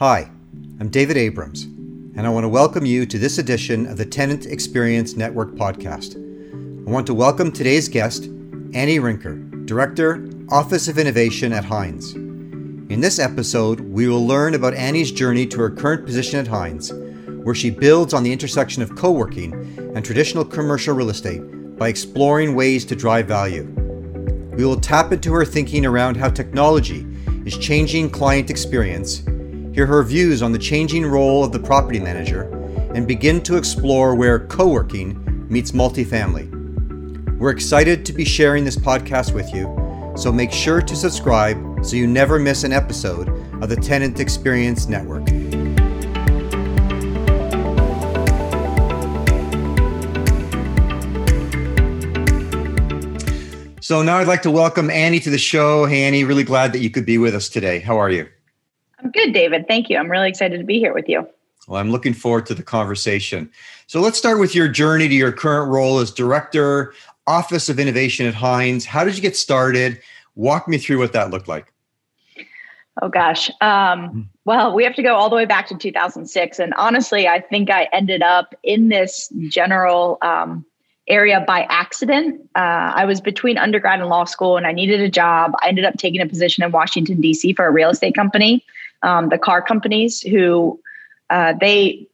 Hi, I'm David Abrams, and I want to welcome you to this edition of the Tenant Experience Network podcast. I want to welcome today's guest, Annie Rinker, Director, Office of Innovation at Hines. In this episode, we will learn about Annie's journey to her current position at Hines, where she builds on the intersection of co working and traditional commercial real estate by exploring ways to drive value. We will tap into her thinking around how technology is changing client experience hear her views on the changing role of the property manager, and begin to explore where co working meets multifamily. We're excited to be sharing this podcast with you, so make sure to subscribe so you never miss an episode of the Tenant Experience Network. So now I'd like to welcome Annie to the show. Hey, Annie, really glad that you could be with us today. How are you? Good, David. Thank you. I'm really excited to be here with you. Well, I'm looking forward to the conversation. So let's start with your journey to your current role as Director, Office of Innovation at Hines. How did you get started? Walk me through what that looked like. Oh, gosh. Um, hmm. well, we have to go all the way back to 2006. And honestly, I think I ended up in this general um, area by accident. Uh, I was between undergrad and law school and I needed a job. I ended up taking a position in Washington, D.C. for a real estate company um, the Carr companies who uh, they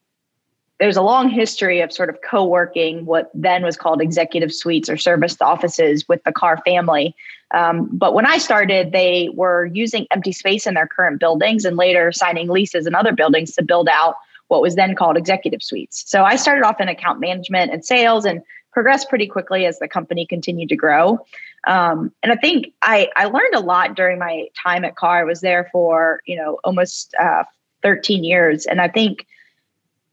there's a long history of sort of co-working what then was called executive suites or serviced offices with the Carr family. Um, but when i started they were using empty space in their current buildings and later signing leases in other buildings to build out what was then called executive suites. So i started off in account management and sales and progressed pretty quickly as the company continued to grow um, and I think I, I learned a lot during my time at Carr. I was there for, you know, almost uh, 13 years. And I think,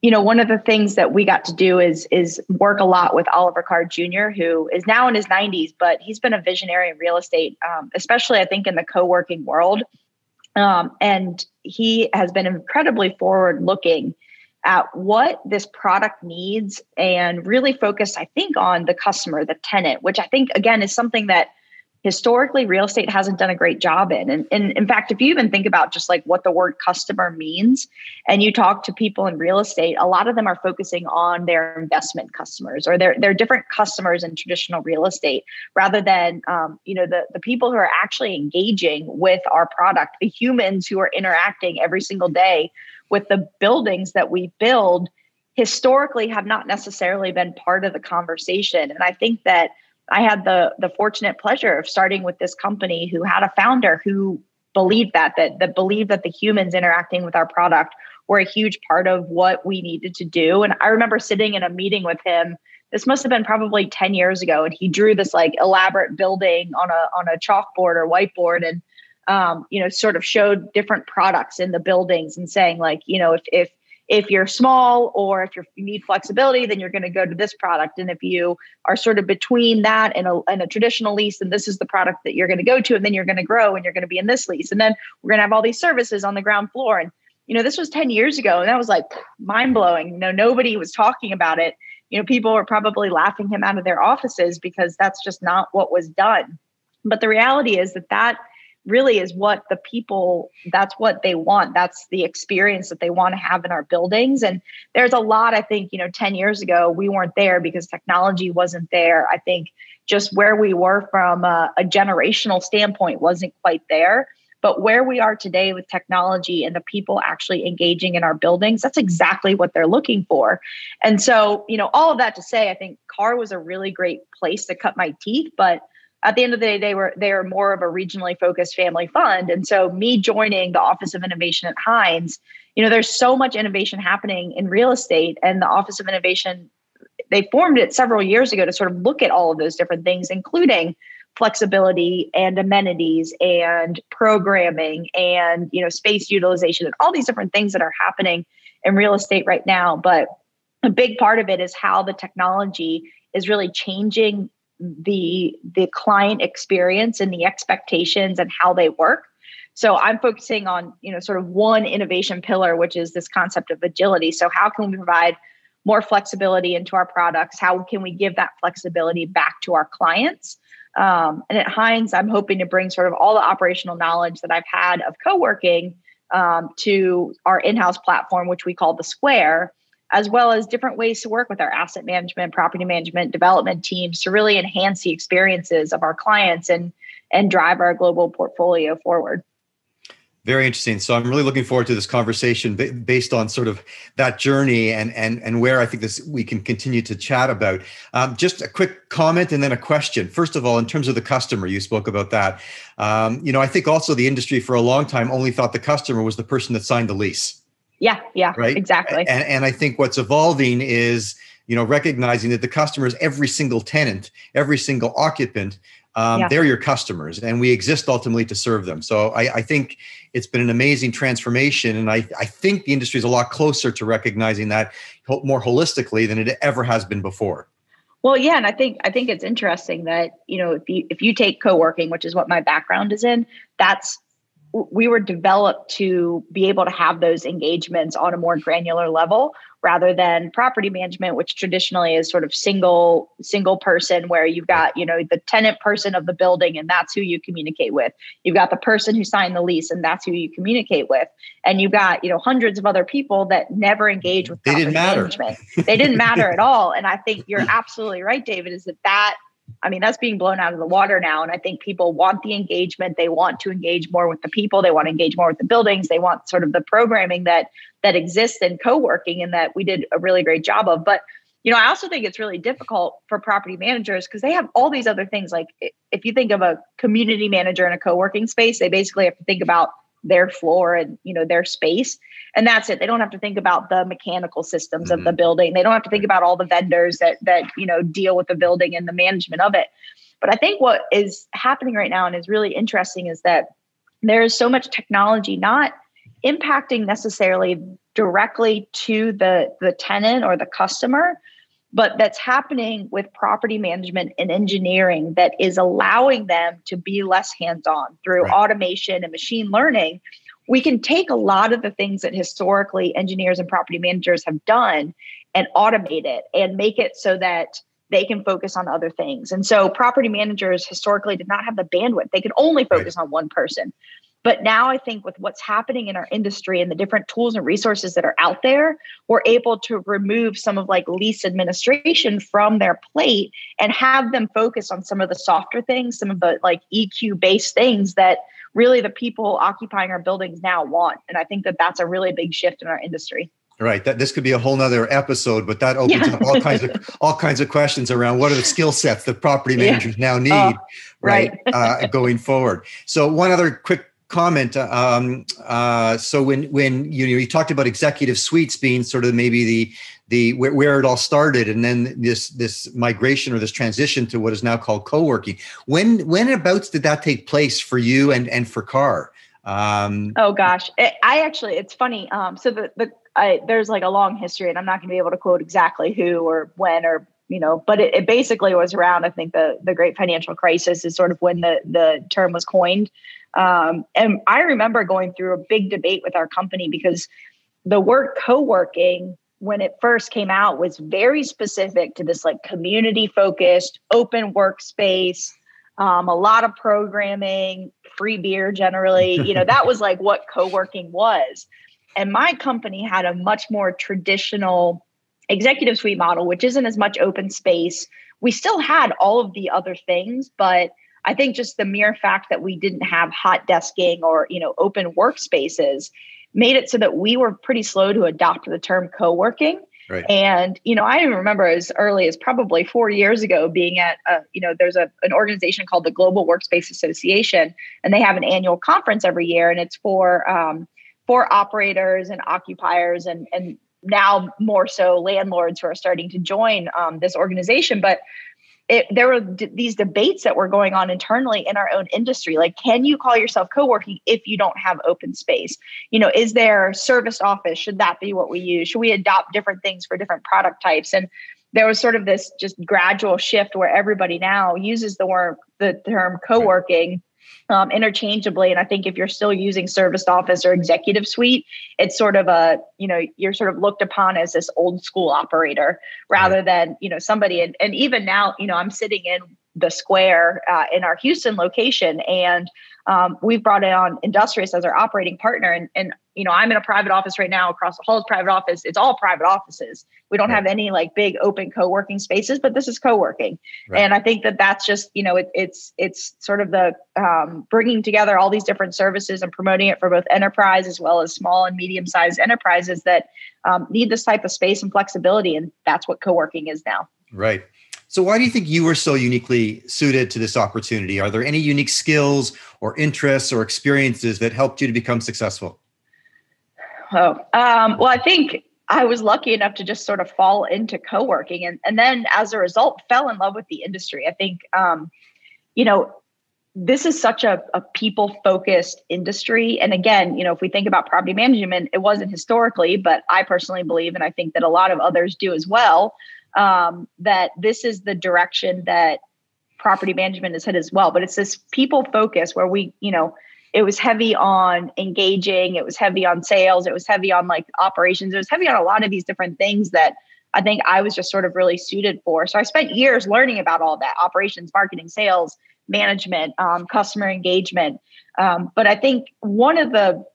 you know, one of the things that we got to do is is work a lot with Oliver Carr Jr., who is now in his 90s, but he's been a visionary in real estate, um, especially I think in the co-working world. Um, and he has been incredibly forward looking at what this product needs and really focus, I think, on the customer, the tenant, which I think, again, is something that historically real estate hasn't done a great job in. And, and in fact, if you even think about just like what the word customer means and you talk to people in real estate, a lot of them are focusing on their investment customers or their, their different customers in traditional real estate rather than, um, you know, the, the people who are actually engaging with our product, the humans who are interacting every single day with the buildings that we build historically have not necessarily been part of the conversation. And I think that I had the the fortunate pleasure of starting with this company who had a founder who believed that that that believed that the humans interacting with our product were a huge part of what we needed to do. And I remember sitting in a meeting with him. This must have been probably 10 years ago. And he drew this like elaborate building on a on a chalkboard or whiteboard and um, you know, sort of showed different products in the buildings and saying like, you know, if if if you're small or if you need flexibility, then you're going to go to this product. And if you are sort of between that and a, and a traditional lease, then this is the product that you're going to go to, and then you're going to grow and you're going to be in this lease. And then we're going to have all these services on the ground floor. And you know, this was 10 years ago, and that was like mind blowing. You know, nobody was talking about it. You know, people were probably laughing him out of their offices because that's just not what was done. But the reality is that that really is what the people that's what they want. That's the experience that they want to have in our buildings. And there's a lot i think you know 10 years ago we weren't there because technology wasn't there. I think just where we were from a, a generational standpoint wasn't quite there. But where we are today with technology and the people actually engaging in our buildings that's exactly what they're looking for. And so you know all of that to say i think Carr was a really great place to cut my teeth but at the end of the day they were they are more of a regionally focused family fund. And so me joining the office of innovation at hines you know there's so much innovation happening in real estate and the office of innovation they formed it several years ago to sort of look at all of those different things including flexibility and amenities and programming and you know space utilization and all these different things that are happening in real estate right now. But a big part of it is how the technology is really changing the the client experience and the expectations and how they work. So i'm focusing on you know sort of one innovation pillar which is this concept of agility. So how can we provide more flexibility into our products? How can we give that flexibility back to our clients? Um, and at hines i'm hoping to bring sort of all the operational knowledge that i've had of co-working um, to our in-house platform, which we call the Square, as well as different ways to work with our asset management, property management, development teams to really enhance the experiences of our clients and and drive our global portfolio forward. Very interesting. So I'm really looking forward to this conversation based on sort of that journey and and and where I think this we can continue to chat about. Um, just a quick comment and then a question. First of all, in terms of the customer, you spoke about that. Um, you know, I think also the industry for a long time only thought the customer was the person that signed the lease. Yeah, yeah, right. Exactly. And and I think what's evolving is you know recognizing that the customers, every single tenant, every single occupant um, yeah. they're your customers and we exist ultimately to serve them so I, I, think it's been an amazing transformation and I, I think the industry is a lot closer to recognizing that more holistically than it ever has been before well yeah and i think i think it's interesting that you know if you if you take co-working which is what my background is in that's we were developed to be able to have those engagements on a more granular level rather than property management which traditionally is sort of single single person where you've got you know the tenant person of the building and that's who you communicate with. You've got the person who signed the lease and that's who you communicate with. And you've got you know hundreds of other people that never engage with they didn't matter. management. they didn't matter at all. And i think you're absolutely right david is that that I mean, that's being blown out of the water now. And I think people want the engagement. They want to engage more with the people. They want to engage more with the buildings. They want sort of the programming that that exists in co-working and that we did a really great job of. But you know, I also think it's really difficult for property managers because they have all these other things. Like if you think of a community manager in a co-working space, they basically have to think about their floor and you know their space and that's it they don't have to think about the mechanical systems mm-hmm. of the mm-hmm. building they don't have to think about all the vendors that that you know deal with the building and the management of it but i think what is happening right now and is really interesting is that there is so much technology not impacting necessarily directly to the the tenant or the customer but that's happening with property management and engineering that is allowing them to be less hands on through right. automation and machine learning. We can take a lot of the things that historically engineers and property managers have done and automate it and make it so that they can focus on other things. And so property managers historically did not have the bandwidth. They could only focus right. on one person. But now I think with what's happening in our industry and the different tools and resources that are out there, we're able to remove some of like lease administration from their plate and have them focus on some of the softer things, some of the like EQ based things that really the people occupying our buildings now want. And I think that that's a really big shift in our industry. Right. That this could be a whole nother episode, but that opens yeah. up all kinds of all kinds of questions around what are the skill sets that property managers yeah. now need, uh, right, right. uh, going forward. So one other quick comment. Um, uh, so when when you know you talked about executive suites being sort of maybe the the where, where, it all started, and then this this migration or this transition to what is now called co-working. When when abouts did that take place for you and and for Carr? Um, oh gosh, it, I actually it's funny. Um, so the the I, there's like a long history, and I'm not going to be able to quote exactly who or when or you know, but it, it, basically was around. I think the the Great Financial Crisis is sort of when the the term was coined. Um, and I remember going through a big debate with our company because the word co-working when it first came out was very specific to this like community focused open workspace um, a lot of programming free beer generally you know that was like what co-working was and my company had a much more traditional executive suite model which isn't as much open space we still had all of the other things but I think just the mere fact that we didn't have hot desking or, you know, open workspaces made it so that we were pretty slow to adopt the term co-working. Right. And you know, I remember as early as probably four years ago being at, a, you know, there's a an organization called the Global Workspace Association, and they have an annual conference every year, and it's for um, for operators and occupiers, and and now more so landlords who are starting to join um, this organization. But it, there were d- these debates that were going on internally in our own industry like can you call yourself co-working if you don't have open space? You know is there service office? Should that be what we use? Should we adopt different things for different product types? And there was sort of this just gradual shift where everybody now uses the word the term co-working um, interchangeably. And I think if you're still using service office or executive suite, it's sort of a, you know, you're sort of looked upon as this old school operator rather than, you know, somebody. And, and even now, you know, I'm sitting in the square uh, in our Houston location and um, we've brought on Industrious as our operating partner. And, and you know, I'm in a private office right now across the hall is private office. It's all private offices. We don't have any like big open co-working spaces, but this is co-working. Right. And I think that that's just, you know, it, it's, it's sort of the um, bringing together all these different services and promoting it for both enterprise as well as small and medium sized enterprises that um, need this type of space and flexibility. And that's what co-working is now. Right. So, why do you think you were so uniquely suited to this opportunity? Are there any unique skills or interests or experiences that helped you to become successful? Oh, um, well, I think I was lucky enough to just sort of fall into co working and, and then as a result, fell in love with the industry. I think, um, you know, this is such a, a people focused industry. And again, you know, if we think about property management, it wasn't historically, but I personally believe, and I think that a lot of others do as well, um, that this is the direction that property management is hit as well. But it's this people focus where we, you know, it was heavy on engaging, it was heavy on sales, it was heavy on like operations, it was heavy on a lot of these different things that I think I was just sort of really suited for. So I spent years learning about all that operations, marketing, sales, management, um, customer engagement. Um, but I think one of the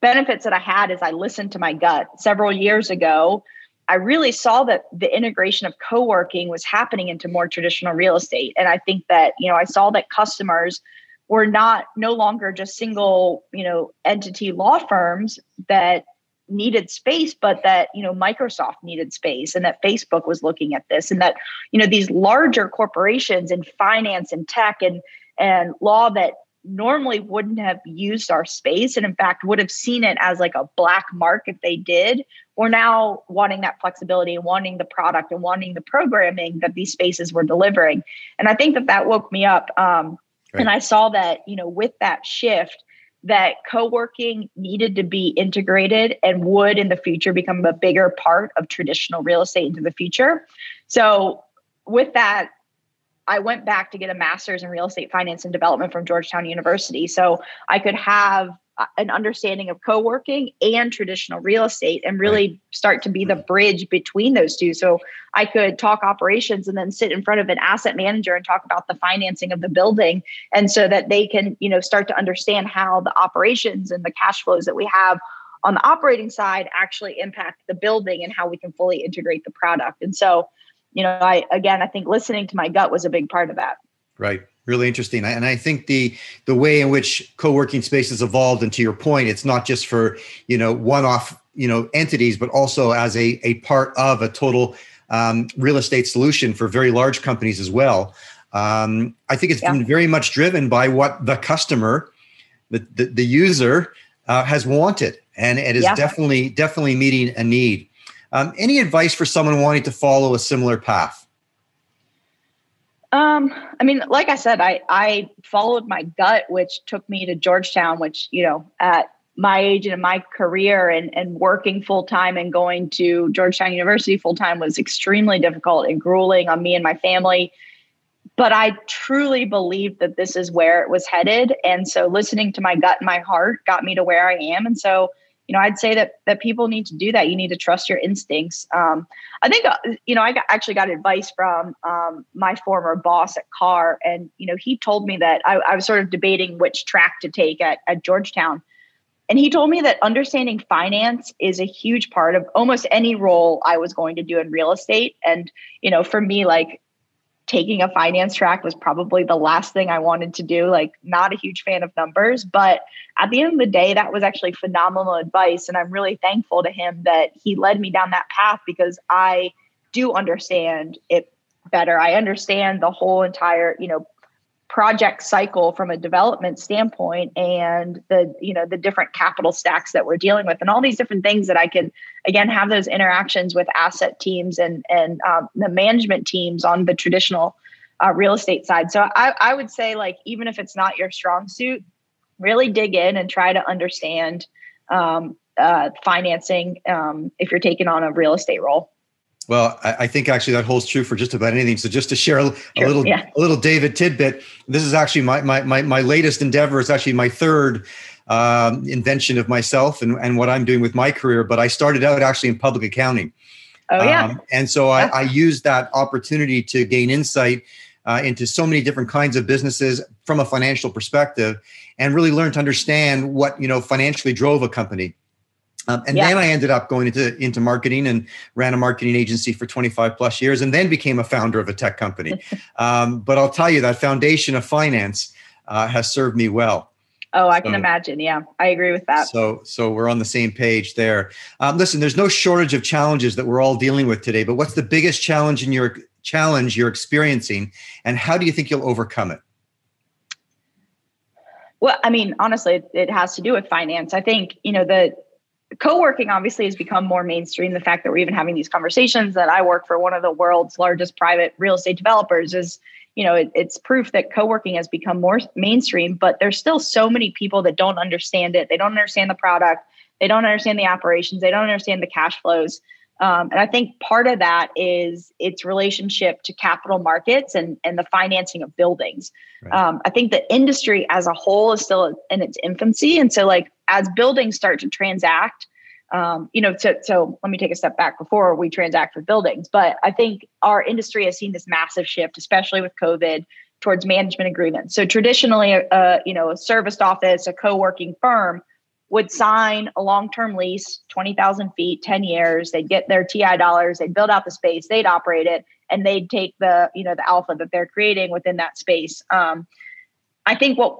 benefits that I had is I listened to my gut several years ago. I really saw that the integration of co-working was happening into more traditional real estate. And I think that, you know, I saw that customers were not no longer just single, you know, entity law firms that needed space, but that, you know, Microsoft needed space and that Facebook was looking at this and that, you know, these larger corporations in finance and tech and and law that normally wouldn't have used our space and in fact would have seen it as like a black mark if they did we're now wanting that flexibility and wanting the product and wanting the programming that these spaces were delivering. And i think that that woke me up um, right. and i saw that you know with that shift that co-working needed to be integrated and would in the future become a bigger part of traditional real estate into the future so with that I went back to get a master's in real estate finance and development from Georgetown University. So I could have Uh, an understanding of co-working and traditional real estate and really start to be the mm-hmm. bridge between those two so i could talk operations and then sit in front of an asset manager and talk about the financing of the building and so that they can you know start to understand how the operations and the cash flows that we have on the operating side actually impact the building and how we can fully integrate the product and so you know, I again, I think listening to my gut was a big part of that. Right. Really interesting. And I think the the way in which co-working spaces evolved, and to your point, it's not just for you know one-off you know entities, but also as a a part of a total um, real estate solution for very large companies as well. Um, I think it's yeah. been very much driven by what the customer, the the, the user, uh, has wanted, and it is yeah. definitely definitely meeting a need. Um, any advice for someone wanting to follow a similar path? Um, I mean, like I said, I I followed my gut, which took me to Georgetown, which you know, at my age and in my career and and working full time and going to Georgetown University full time was extremely difficult and grueling on me and my family. But I truly believed that this is where it was headed, and so listening to my gut and my heart got me to where I am. And so you know, I'd say that that people need to do that. You need to trust your instincts. Um, I think, uh, you know, I got, actually got advice from um, my former boss at Carr, and you know, he told me that I, I was sort of debating which track to take at, at Georgetown, and he told me that understanding finance is a huge part of almost any role I was going to do in real estate. And you know, for me, like taking a finance track was probably the last thing I wanted to do. Like, not a huge fan of numbers, but at the end of the day, that was actually phenomenal advice. And I'm really thankful to him that he led me down that path because I do understand it better. I understand the whole entire, you know, project cycle from a development standpoint and the you know the different capital stacks that we're dealing with and all these different things that i can again have those interactions with asset teams and and um, the management teams on the traditional uh, real estate side. So I, I would say like even if it's not your strong suit really dig in and try to understand um, uh, financing um, if you're taking on a real estate role well, I, I, think actually that holds true for just about anything. So just to share a, a little yeah. a little David tidbit, this is actually my my my, my latest endeavor. It's actually my third um, invention of myself and, and what I'm doing with my career. But I started out actually in public accounting. Oh yeah. Um, and so yeah. I, I used that opportunity to gain insight uh, into so many different kinds of businesses from a financial perspective, and really learn to understand what you know financially drove a company. Um, and yeah. then I ended up going into into marketing and ran a marketing agency for 25 plus years, and then became a founder of a tech company. um, but I'll tell you that foundation of finance uh, has served me well. Oh, I can imagine. Yeah, I agree with that. So, so we're on the same page there. Um, listen, there's no shortage of challenges that we're all dealing with today. But what's the biggest challenge in your challenge you're experiencing, and how do you think you'll overcome it? Well, I mean, honestly, it, it has to do with finance. I think you know the co-working obviously has become more mainstream the fact that we're even having these conversations that i work for one of the world's largest private real estate developers is you know, it, it's proof that co-working has become more mainstream, but there's still so many people that don't understand it. They don't understand the product. They don't understand the operations. They don't understand the cash flows. Um, and I think part of that is its relationship to capital markets and, and the financing of buildings. Right. Um, I think the industry as a whole is still in its infancy. And so, like, as buildings start to transact, um, you know, so, so let me take a step back before we transact with buildings. But I think our industry has seen this massive shift, especially with COVID, towards management agreements. So traditionally, a, a you know, a serviced office, a co-working firm would sign a long-term lease, 20,000 feet, 10 years. They'd get their TI dollars, they'd build out the space, they'd operate it, and they'd take the, you know, the alpha that they're creating within that space. Um, I think what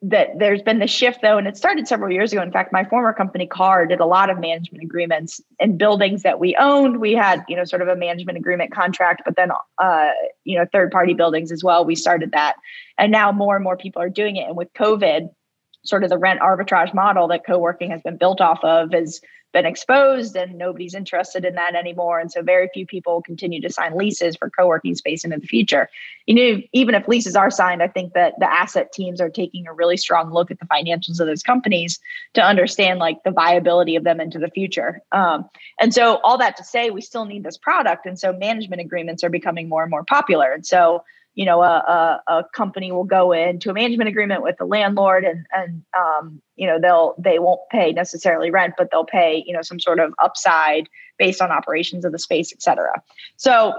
that there's been the shift though, and it started several years ago. In fact, my former company Carr did a lot of management agreements in buildings that we owned. We had, you know, sort of a management agreement contract, but then, uh, you know, third party buildings as well. We started that, and now more and more people are doing it. And with COVID, sort of the rent arbitrage model that co-working has been built off of has been exposed and nobody's interested in that anymore. And so very few people continue to sign leases for co-working space into the future. You know, even if leases are signed, I think that the asset teams are taking a really strong look at the financials of those companies to understand like the viability of them into the future. Um, and so all that to say, we still need this product. And so management agreements are becoming more and more popular. And so you know a, a, a, company will go into a management agreement with the landlord and and um, you know they'll they won't pay necessarily rent but they'll pay you know some sort of upside based on operations of the space et cetera. So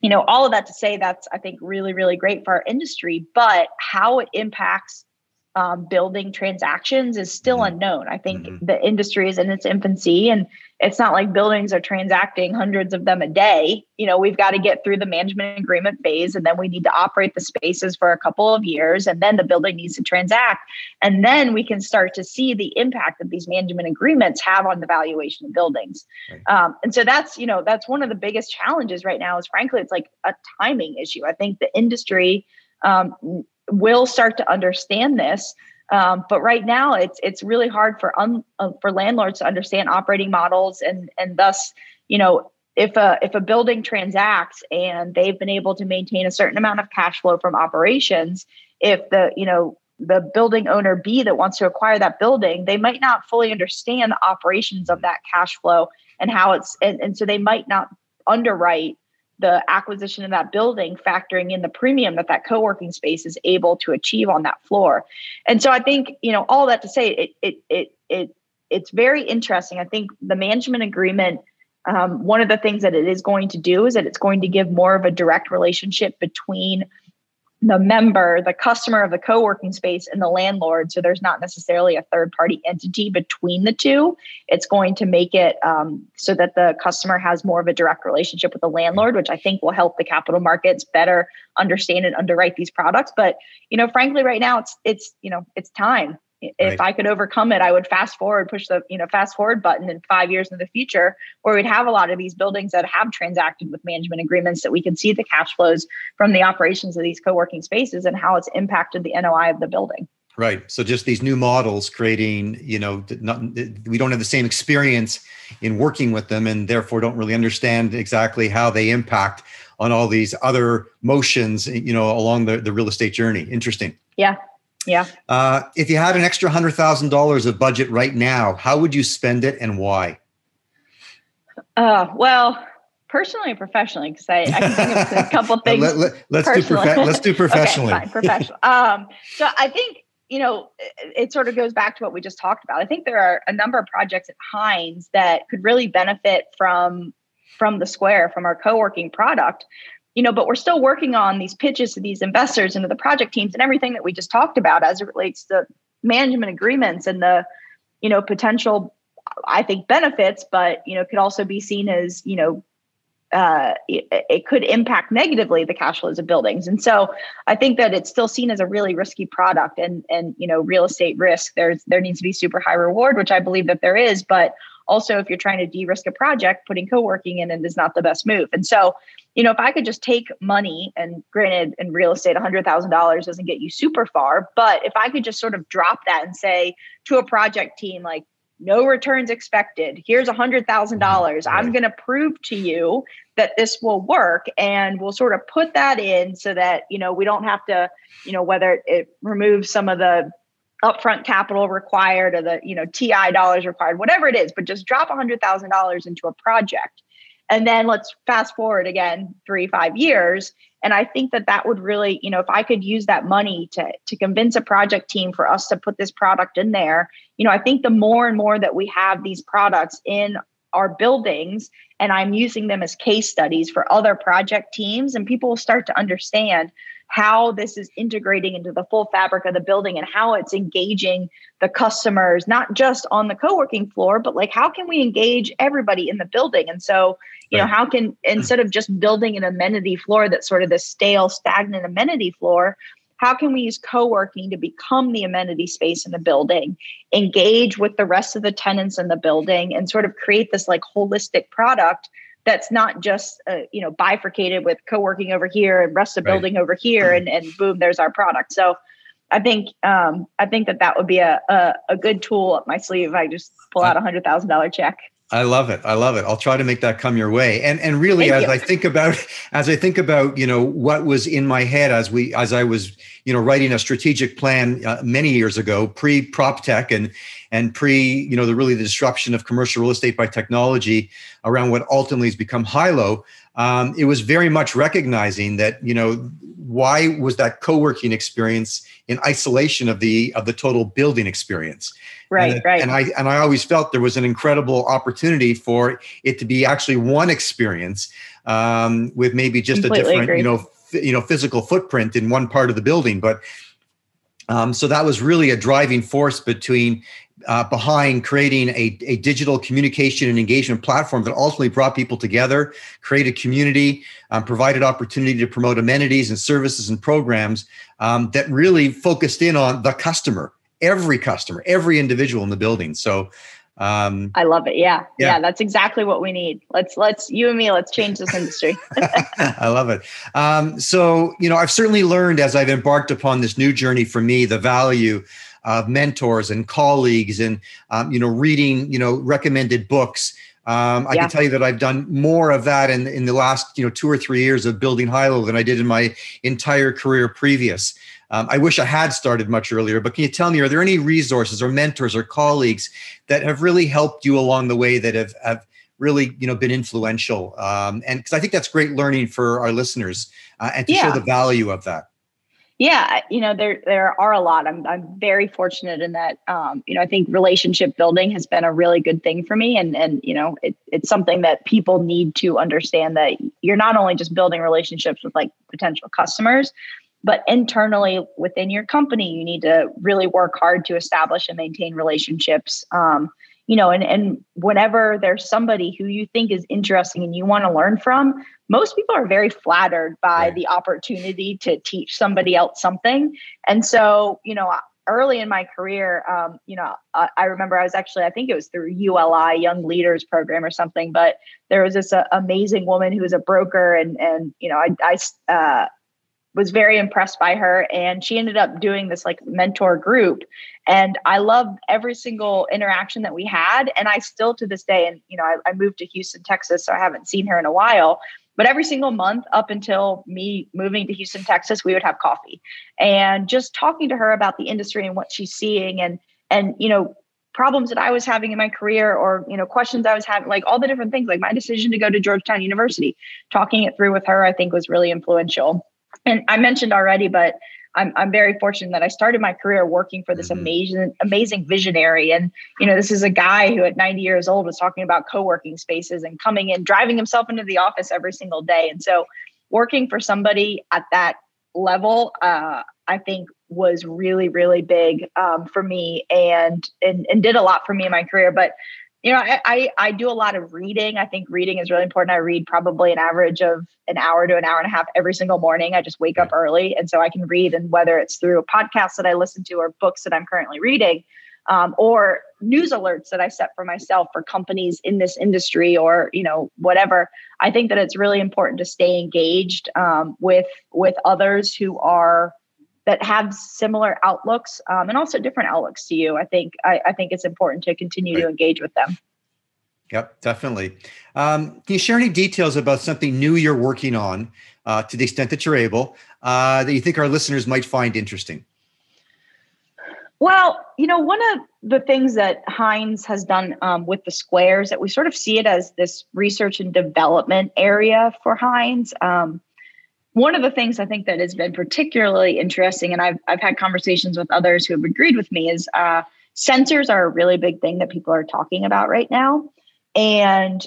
you know all of that to say that's i think really really great for our industry but how it impacts um, building transactions is still mm-hmm. unknown. I think mm-hmm. the industry is in its infancy, and it's not like buildings are transacting hundreds of them a day. You know, we've got to get through the management agreement phase, and then we need to operate the spaces for a couple of years, and then the building needs to transact, and then we can start to see the impact that these management agreements have on the valuation of buildings. Right. Um, and so that's you know that's one of the biggest challenges right now. Is frankly, it's like a timing issue. I think the industry um, will start to understand this. Um, but right now, it's it's really hard for un, uh, for landlords to understand operating models, and and thus, you know, if a if a building transacts and they've been able to maintain a certain amount of cash flow from operations, if the you know the building owner B that wants to acquire that building, they might not fully understand the operations of that cash flow and how it's and, and so they might not underwrite the acquisition of that building factoring in the premium that that co-working space is able to achieve on that floor. And so i think you know all that to say it it it, it it's very interesting. I think the management agreement um, one of the things that it is going to do is that it's going to give more of a direct relationship between the member, the customer of the co working space, and the landlord. So there's not necessarily a third party entity between the two. It's going to make it um, so that the customer has more of a direct relationship with the landlord, which I think will help the capital markets better understand and underwrite these products. But you know, frankly, right now it's it's you know it's time if right. I could overcome it, I would fast forward, push the you know fast forward button in five years in the future, where we'd have a lot of these buildings that have transacted with management agreements that we can see the cash flows from the operations of these co-working spaces and how it's impacted the NOI of the building. Right. So just these new models creating, you know, not, we don't have the same experience in working with them, and therefore don't really understand exactly how they impact on all these other motions, you know, along the, the real estate journey. Interesting. Yeah, yeah. Uh, if you had an extra hundred thousand dollars of budget right now, how would you spend it and why? Uh, well, personally and professionally, because I, I, can think of a couple things. let, us let, do profe- let's do professionally. okay, fine, professional. um, so I think you know it, it sort of goes back to what we just talked about. I think there are a number of projects at Hines that could really benefit from from the square from our co-working product you know, but we're still working on these pitches to these investors and to the project teams and everything that we just talked about as it relates to management agreements and the, you know, potential, I think benefits, but you know, could also be seen as, you know, uh, it, it, could impact negatively the cash flows of buildings. And so I think that it's still seen as a really risky product and and you know real estate risk there's there needs to be super high reward which I believe that there is but also if you're trying to de-risk a project putting co-working in it is not the best move. And so you know if I could just take money and granted in real estate $100,000 doesn't get you super far but if I could just sort of drop that and say to a project team like no returns expected. Here's a hundred thousand mm-hmm. dollars. I'm going to prove to you that this will work, and we'll sort of put that in so that you know we don't have to, you know, whether it removes some of the upfront capital required or the you know TI dollars required, whatever it is, but just drop a hundred thousand dollars into a project, and then let's fast forward again three five years. And i think that that would really you know if i could use that money to to convince a project team for us to put this product in there you know i think the more and more that we have these products in our buildings and i'm using them as case studies for other project teams and people will start to understand how this is integrating into the full fabric of the building and how it's engaging the customers not just on the co-working floor but like how can we engage everybody in the building and so you right. know how can instead of just building an amenity floor that's sort of the stale stagnant amenity floor how can we use co-working to become the amenity space in the building engage with the rest of the tenants in the building and sort of create this like holistic product that's not just uh, you know bifurcated with co-working over here and rest of right. building over here and, and boom there's our product. So i think um, i think that that would be a, a, a good tool up my sleeve i just pull out a hundred thousand dollar check I love it. I love it. I'll try to make that come your way. And and really, Thank as you. I think about as I think about you know what was in my head as we as I was you know writing a strategic plan uh, many years ago, pre prop tech and and pre you know the really the disruption of commercial real estate by technology around what ultimately has become Hilo. Um, it was very much recognizing that you know why was that co-working experience in isolation of the of the total building experience? Right and, right and i and i always felt there was an incredible opportunity for it to be actually one experience um, with maybe just Completely a different agree. you know f- you know physical footprint in one part of the building. But um, so that was really a driving force between uh, behind creating a, a digital communication and engagement platform that ultimately brought people together, created community, um, provided opportunity to promote amenities and services and programs um, that really focused in on the customer every customer, every individual in the building. So um, I love it. Yeah. yeah. yeah. That's exactly what we need. Let's, let's, you and me, let's change this industry. I love it. Um, so, you know, I've certainly learned as I've embarked upon this new journey for me, the value of mentors and colleagues and, um, you know, reading, you know, recommended books. Um, I yeah. can tell you that I've done more of that in, in the last, you know, two or three years of building Hilo than I did in my entire career previous. Um, I wish I had started much earlier, but can you tell me, are there any resources or mentors or colleagues that have really helped you along the way that have, have really, you know, been influential? Um, and because I think that's great learning for our listeners uh, and to yeah. show the value of that. Yeah, you know there there are a lot. I'm I'm very fortunate in that. Um, you know, I think relationship building has been a really good thing for me, and and you know it, it's something that people need to understand that you're not only just building relationships with like potential customers, but internally within your company you need to really work hard to establish and maintain relationships um, you know and, and whenever there's somebody who you think is interesting and you want to learn from most people are very flattered by right. the opportunity to teach somebody else something and so you know early in my career um, you know I, I, remember i was actually i think it was through ULI young leaders program or something but there was this uh, amazing woman who was a broker and and you know i, I uh, was very impressed by her and she ended up doing this like mentor group. And i loved every single interaction that we had and i still to this day and you know I, I, moved to houston texas so i haven't seen her in a while. But every single month up until me moving to houston texas we would have coffee. And just talking to her about the industry and what she's seeing and and you know problems that i was having in my career or you know questions i was having like all the different things like my decision to go to georgetown university talking it through with her i think was really influential and I mentioned already, but I'm I'm very fortunate that I started my career working for this mm-hmm. amazing amazing visionary. And you know, this is a guy who at 90 years old was talking about co-working spaces and coming in, driving himself into the office every single day. And so working for somebody at that level, uh, I think was really, really big um, for me and, and and did a lot for me in my career. But you know, I, I, I do a lot of reading. I think reading is really important. I read probably an average of an hour to an hour and a half every single morning. I just wake up early, and so I can read. And whether it's through a podcast that I listen to or books that I'm currently reading, um, or news alerts that I set for myself for companies in this industry or you know whatever. I think that it's really important to stay engaged um, with with others who are that have similar outlooks um, and also different outlooks to you. I think I, I think it's important to continue right. to engage with them. Yep, definitely. Um, can you share any details about something new you're working on, uh, to the extent that you're able, uh, that you think our listeners might find interesting? Well, you know, one of the things that Hines has done um, with the squares that we sort of see it as this research and development area for Hines. Um, one of the things I think that has been particularly interesting, and I've I've had conversations with others who have agreed with me, is uh, sensors are a really big thing that people are talking about right now. And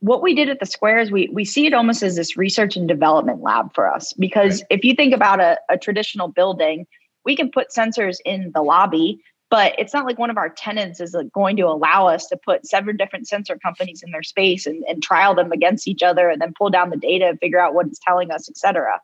what we did at the square is we we see it almost as this research and development lab for us because right. if you think about a, a traditional building we can put sensors in the lobby but it's not like one of our tenants is like going to allow us to put seven different sensor companies in their space and, and trial them against each other and then pull down the data and figure out what it's telling us et cetera.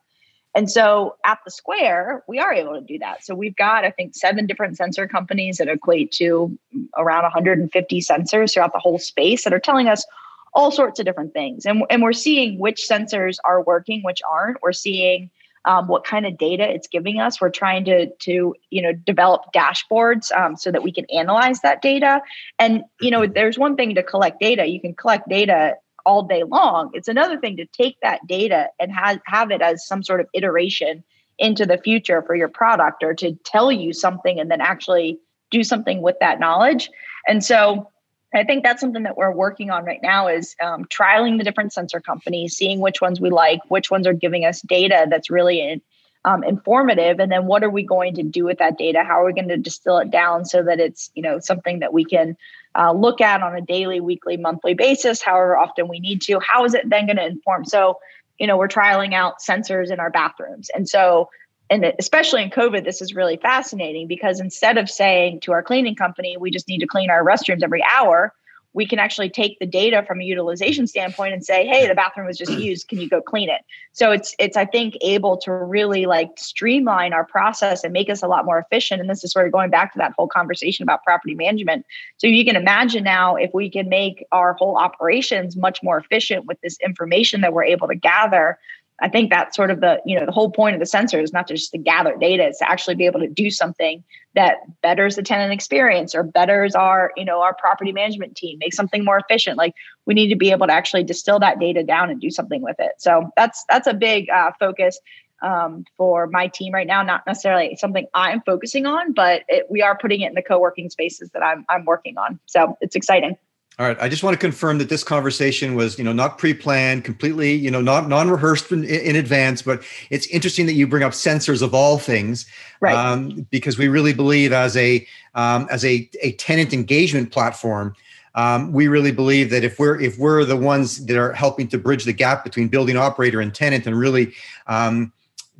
And so at the square we are able to do that. So we've got i think seven different sensor companies that equate to around 150 sensors throughout the whole space that are telling us all sorts of different things. And, and we're seeing which sensors are working which aren't. We're seeing um, what kind of data it's giving us. We're trying to to you know develop dashboards um, so that we can analyze that data. And you know, there's one thing to collect data. You can collect data all day long. It's another thing to take that data and have have it as some sort of iteration into the future for your product or to tell you something and then actually do something with that knowledge. And so I think that's something that we're working on right now is um, trialing the different sensor companies, seeing which ones we like, which ones are giving us data that's really um, informative, and then what are we going to do with that data? How are we going to distill it down so that it's you know something that we can uh, look at on a daily, weekly, monthly basis, however often we need to. How is it then going to inform? So you know we're trialing out sensors in our bathrooms, and so and especially in COVID, this is really fascinating because instead of saying to our cleaning company, we just need to clean our restrooms every hour, we can actually take the data from a utilization standpoint and say, hey, the bathroom was just used. Can you go clean it? So it's it's I think able to really like streamline our process and make us a lot more efficient. And this is sort of going back to that whole conversation about property management. So you can imagine now if we can make our whole operations much more efficient with this information that we're able to gather I think that's sort of the, you know, the whole point of the sensor is not just to gather data, it's to actually be able to do something that betters the tenant experience or betters our, you know, our property management team, make something more efficient. Like we need to be able to actually distill that data down and do something with it. So that's that's a big uh, focus um, for my team right now. Not necessarily something I'm focusing on, but it, we are putting it in the co-working spaces that I'm I'm working on. So it's exciting. All right. I just want to confirm that this conversation was, you know, not pre-planned, completely, you know, not non-rehearsed in, in advance. But it's interesting that you bring up sensors of all things, right? Um, because we really believe as a um, as a, a tenant engagement platform, um, we really believe that if we're if we're the ones that are helping to bridge the gap between building operator and tenant, and really um,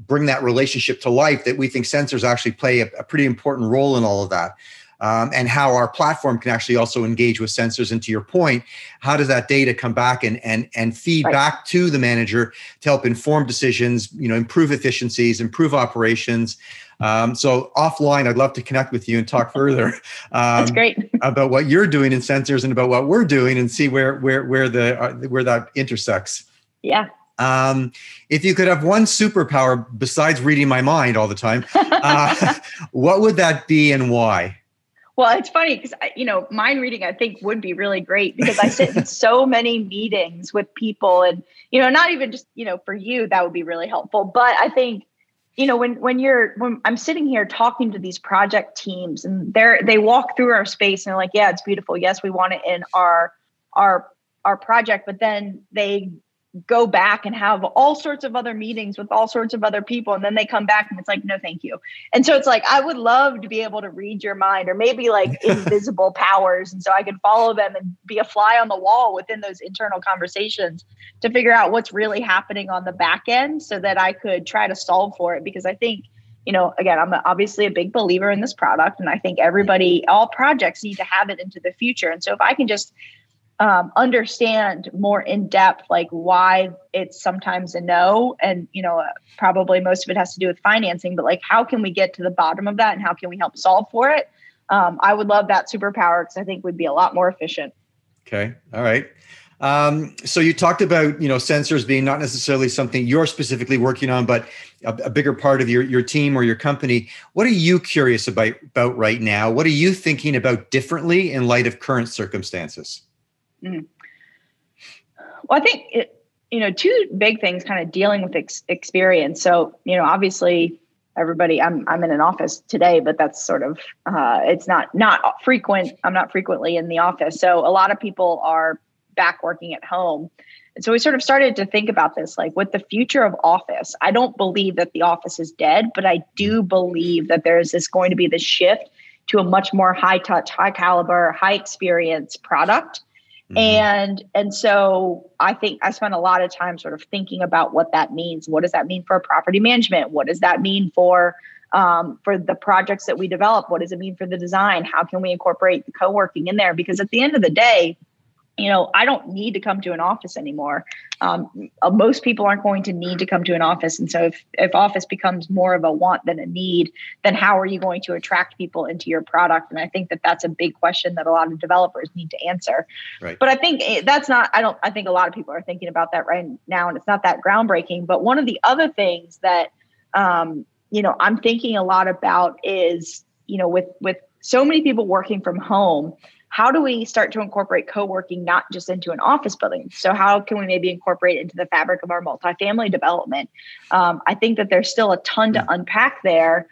bring that relationship to life, that we think sensors actually play a, a pretty important role in all of that um, and how our platform can actually also engage with sensors. And to your point, how does that data come back and and and feed right. back to the manager to help inform decisions, you know, improve efficiencies, improve operations. Um, so offline, I'd love to connect with you and talk further. Um, That's great about what you're doing in sensors and about what we're doing, and see where where where the uh, where that intersects. Yeah. Um, if you could have one superpower besides reading my mind all the time, uh, what would that be and why? Well, it's funny because you know mind reading I think would be really great because I sit in so many meetings with people and you know not even just you know for you that would be really helpful. But I think you know when when you're when I'm sitting here talking to these project teams and they're they walk through our space and they're like yeah it's beautiful. Yes we want it in our our our project. But then they go back and have all sorts of other meetings with all sorts of other people and then they come back and it's like no thank you. And so it's like i would love to be able to read your mind or maybe like invisible powers and so i could follow them and be a fly on the wall within those internal conversations to figure out what's really happening on the back end so that i could try to solve for it. Because i think you know again i'm obviously a big believer in this product and i think everybody all projects need to have it into the future. And so if i can just um, understand more in depth like why it's sometimes a no. And you know probably most of it has to do with financing but like how can we get to the bottom of that and how can we help solve for it? Um, i would love that superpower because i think we'd be a lot more efficient. Okay. All right. Um, so you talked about you know sensors being not necessarily something you're specifically working on but a, a, bigger part of your, your team or your company. What are you curious about about right now? What are you thinking about differently in light of current circumstances Mm. Well, I think it, you know, two big things kind of dealing with ex- experience. So, you know, obviously everybody I'm I'm in an office today, but that's sort of uh, it's not not frequent. I'm not frequently in the office. So a lot of people are back working at home. And so we sort of started to think about this like with the future of office. I don't believe that the office is dead, but I do believe that there is this going to be this shift to a much more high touch, high caliber, high experience product Mm-hmm. And and so I think I spent a lot of time sort of thinking about what that means. What does that mean for property management? What does that mean for um, for the projects that we develop? What does it mean for the design? How can we incorporate the co-working in there? Because at the end of the day, you know, I don't need to come to an office anymore. Um, uh, most people aren't going to need to come to an office. And so if, if office becomes more of a want than a need, then how are you going to attract people into your product? And I think that that's a big question that a lot of developers need to answer. Right. But I think that's not, I don't, I think a lot of people are thinking about that right now and it's not that groundbreaking. But one of the other things that, um, you know, I'm thinking a lot about is, you know, with, with so many people working from home, how do we start to incorporate co-working not just into an office building? So how can we maybe incorporate into the fabric of our multifamily development? Um, i think that there's still a ton to unpack there.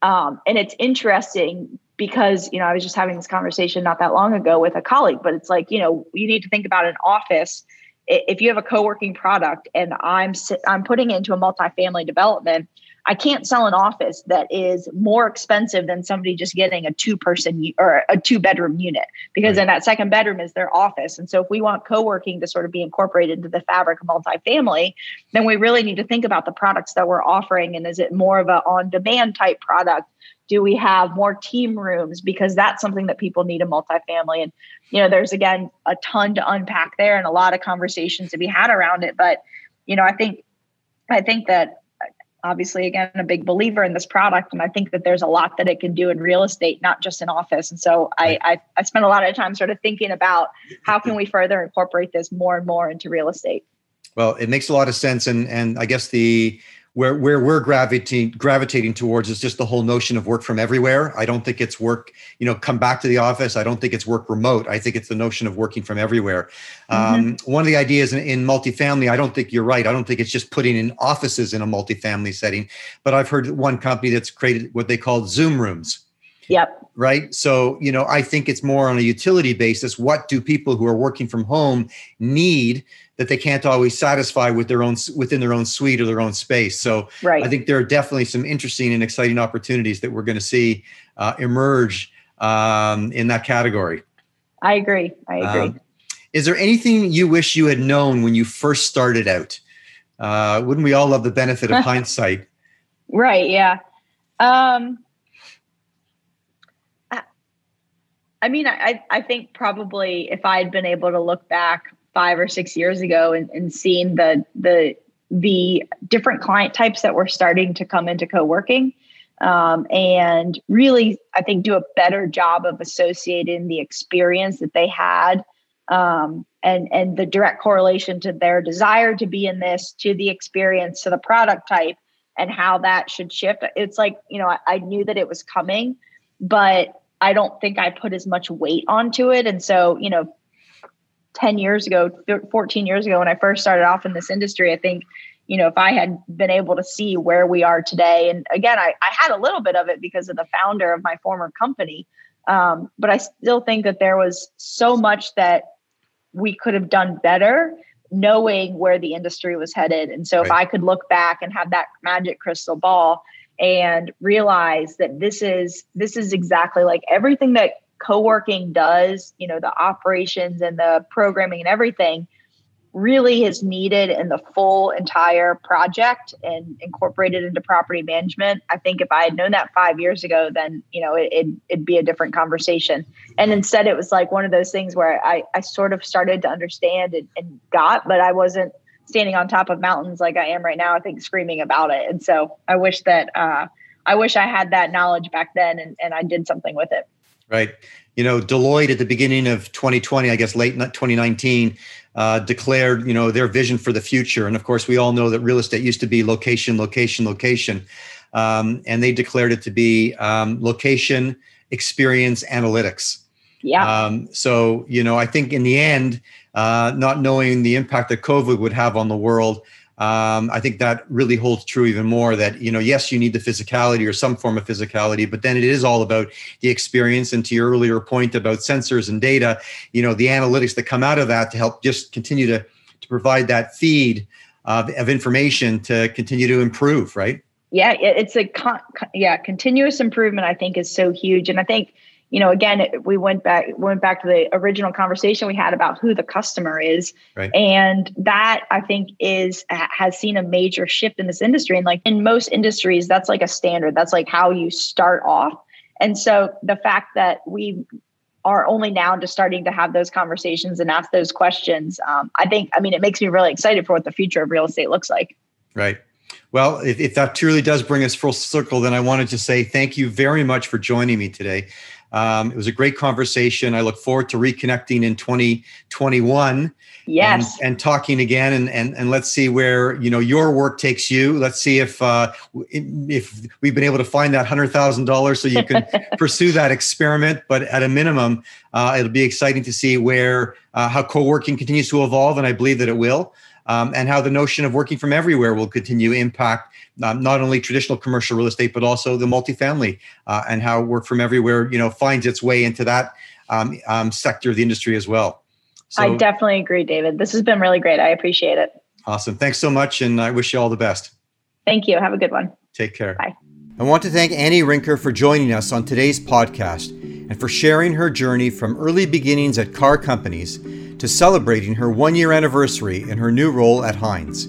Um, and it's interesting because you know i was just having this conversation not that long ago with a colleague but it's like you know you need to think about an office if you have a co-working product and i'm i'm putting it into a multifamily development I can't sell an office that is more expensive than somebody just getting a two person or a two bedroom unit because right. then that second bedroom is their office. And so if we want co-working to sort of be incorporated into the fabric of multifamily, then we really need to think about the products that we're offering. And is it more of a on demand type product? Do we have more team rooms? Because that's something that people need in multifamily. And, you know, there's again a ton to unpack there and a lot of conversations to be had around it. But, you know, I think I think that obviously again a big believer in this product and i think that there's a lot that it can do in real estate not just in office and so I, I i spent a lot of time sort of thinking about how can we further incorporate this more and more into real estate well it makes a lot of sense and and i guess the where where we're gravitating gravitating towards is just the whole notion of work from everywhere. I don't think it's work, you know, come back to the office. I don't think it's work remote. I think it's the notion of working from everywhere. Mm-hmm. Um, one of the ideas in, in, multifamily, I don't think you're right. I don't think it's just putting in offices in a multifamily setting, but I've heard one company that's created what they call Zoom rooms. Yep. Right. So, you know, I think it's more on a utility basis. What do people who are working from home need? that they can't always satisfy with their own within their own suite or their own space. So right. I think there are definitely some interesting and exciting opportunities that we're going to see uh, emerge um, in that category. I agree. I agree. Um, is there anything you wish you had known when you first started out? Uh, wouldn't we all love the benefit of hindsight? Right. Yeah. Um, I mean, I, I think probably if I had been able to look back five or six years ago and, and seeing the the the different client types that were starting to come into co-working um, and really i think do a better job of associating the experience that they had um, and and the direct correlation to their desire to be in this to the experience to the product type and how that should shift. It's like you know I, I knew that it was coming but i don't think i put as much weight onto it and so you know 10 years ago 14 years ago when i first started off in this industry i think you know if i had been able to see where we are today and again i, I had a little bit of it because of the founder of my former company um, but i still think that there was so much that we could have done better knowing where the industry was headed. And so right. if I could look back and have that magic crystal ball and realize that this is this is exactly like everything that co-working does, you know, the operations and the programming and everything really is needed in the full entire project and incorporated into property management. I think if I had known that five years ago, then you know it, would it'd be a different conversation. And instead, it was like one of those things where I I sort of started to understand and, and got, but I wasn't standing on top of mountains like I am right now. I think screaming about it. And so I wish that uh, I wish I had that knowledge back then and, and I did something with it. Right. You know, Deloitte at the beginning of 2020, I guess late 2019, uh, declared, you know, their vision for the future. And of course, we all know that real estate used to be location, location, location. Um, and they declared it to be um, location, experience, analytics. Yeah. Um, so, you know, I think in the end, uh, not knowing the impact that COVID would have on the world, um, I think that really holds true even more that, you know, yes, you need the physicality or some form of physicality, but then it is all about the experience. And to your earlier point about sensors and data, you know, the analytics that come out of that to help just continue to, to provide that feed of, of information to continue to improve, right? Yeah, it's a con- yeah continuous improvement. I think is so huge, and I think you know, again, we went back went back to the original conversation we had about who the customer is, right. and that I think is has seen a major shift in this industry. And like in most industries, that's like a standard. That's like how you start off. And so the fact that we are only now just starting to have those conversations and ask those questions, um, I think, I mean, it makes me really excited for what the future of real estate looks like. Right. Well, if, if that truly does bring us full circle, then I wanted to say thank you very much for joining me today. Um, it was a great conversation. I look forward to reconnecting in 2021. Yes. And, and talking again and, and and let's see where you know your work takes you. Let's see if uh, if we've been able to find that hundred thousand dollars so you can pursue that experiment. But at a minimum, uh, it'll be exciting to see where uh, how co-working continues to evolve, and I believe that it will um, and how the notion of working from everywhere will continue to impact um, not only traditional commercial real estate but also the multifamily uh, and how work from everywhere you know finds its way into that um, um sector of the industry as well. So, I definitely agree, David. This has been really great. I appreciate it. Awesome. Thanks so much, and I wish you all the best. Thank you. Have a good one. Take care. Bye. I want to thank Annie Rinker for joining us on today's podcast and for sharing her journey from early beginnings at Carr companies to celebrating her one year anniversary in her new role at Hines.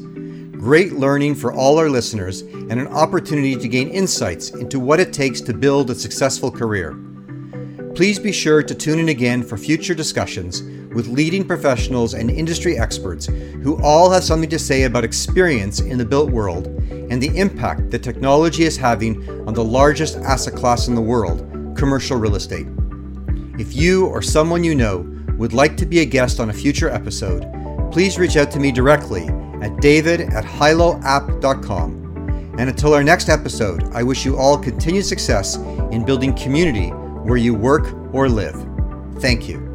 Great learning for all our listeners and an opportunity to gain insights into what it takes to build a successful career. Please be sure to tune in again for future discussions with leading professionals and industry experts who all have something to say about experience in the built world and the impact that technology is having on the largest asset class in the world, commercial real estate. If you or someone you know would like to be a guest on a future episode, please reach out to me directly at david at hiloapp.com. And until our next episode, I wish you all continued success in building community where you work or live. Thank you.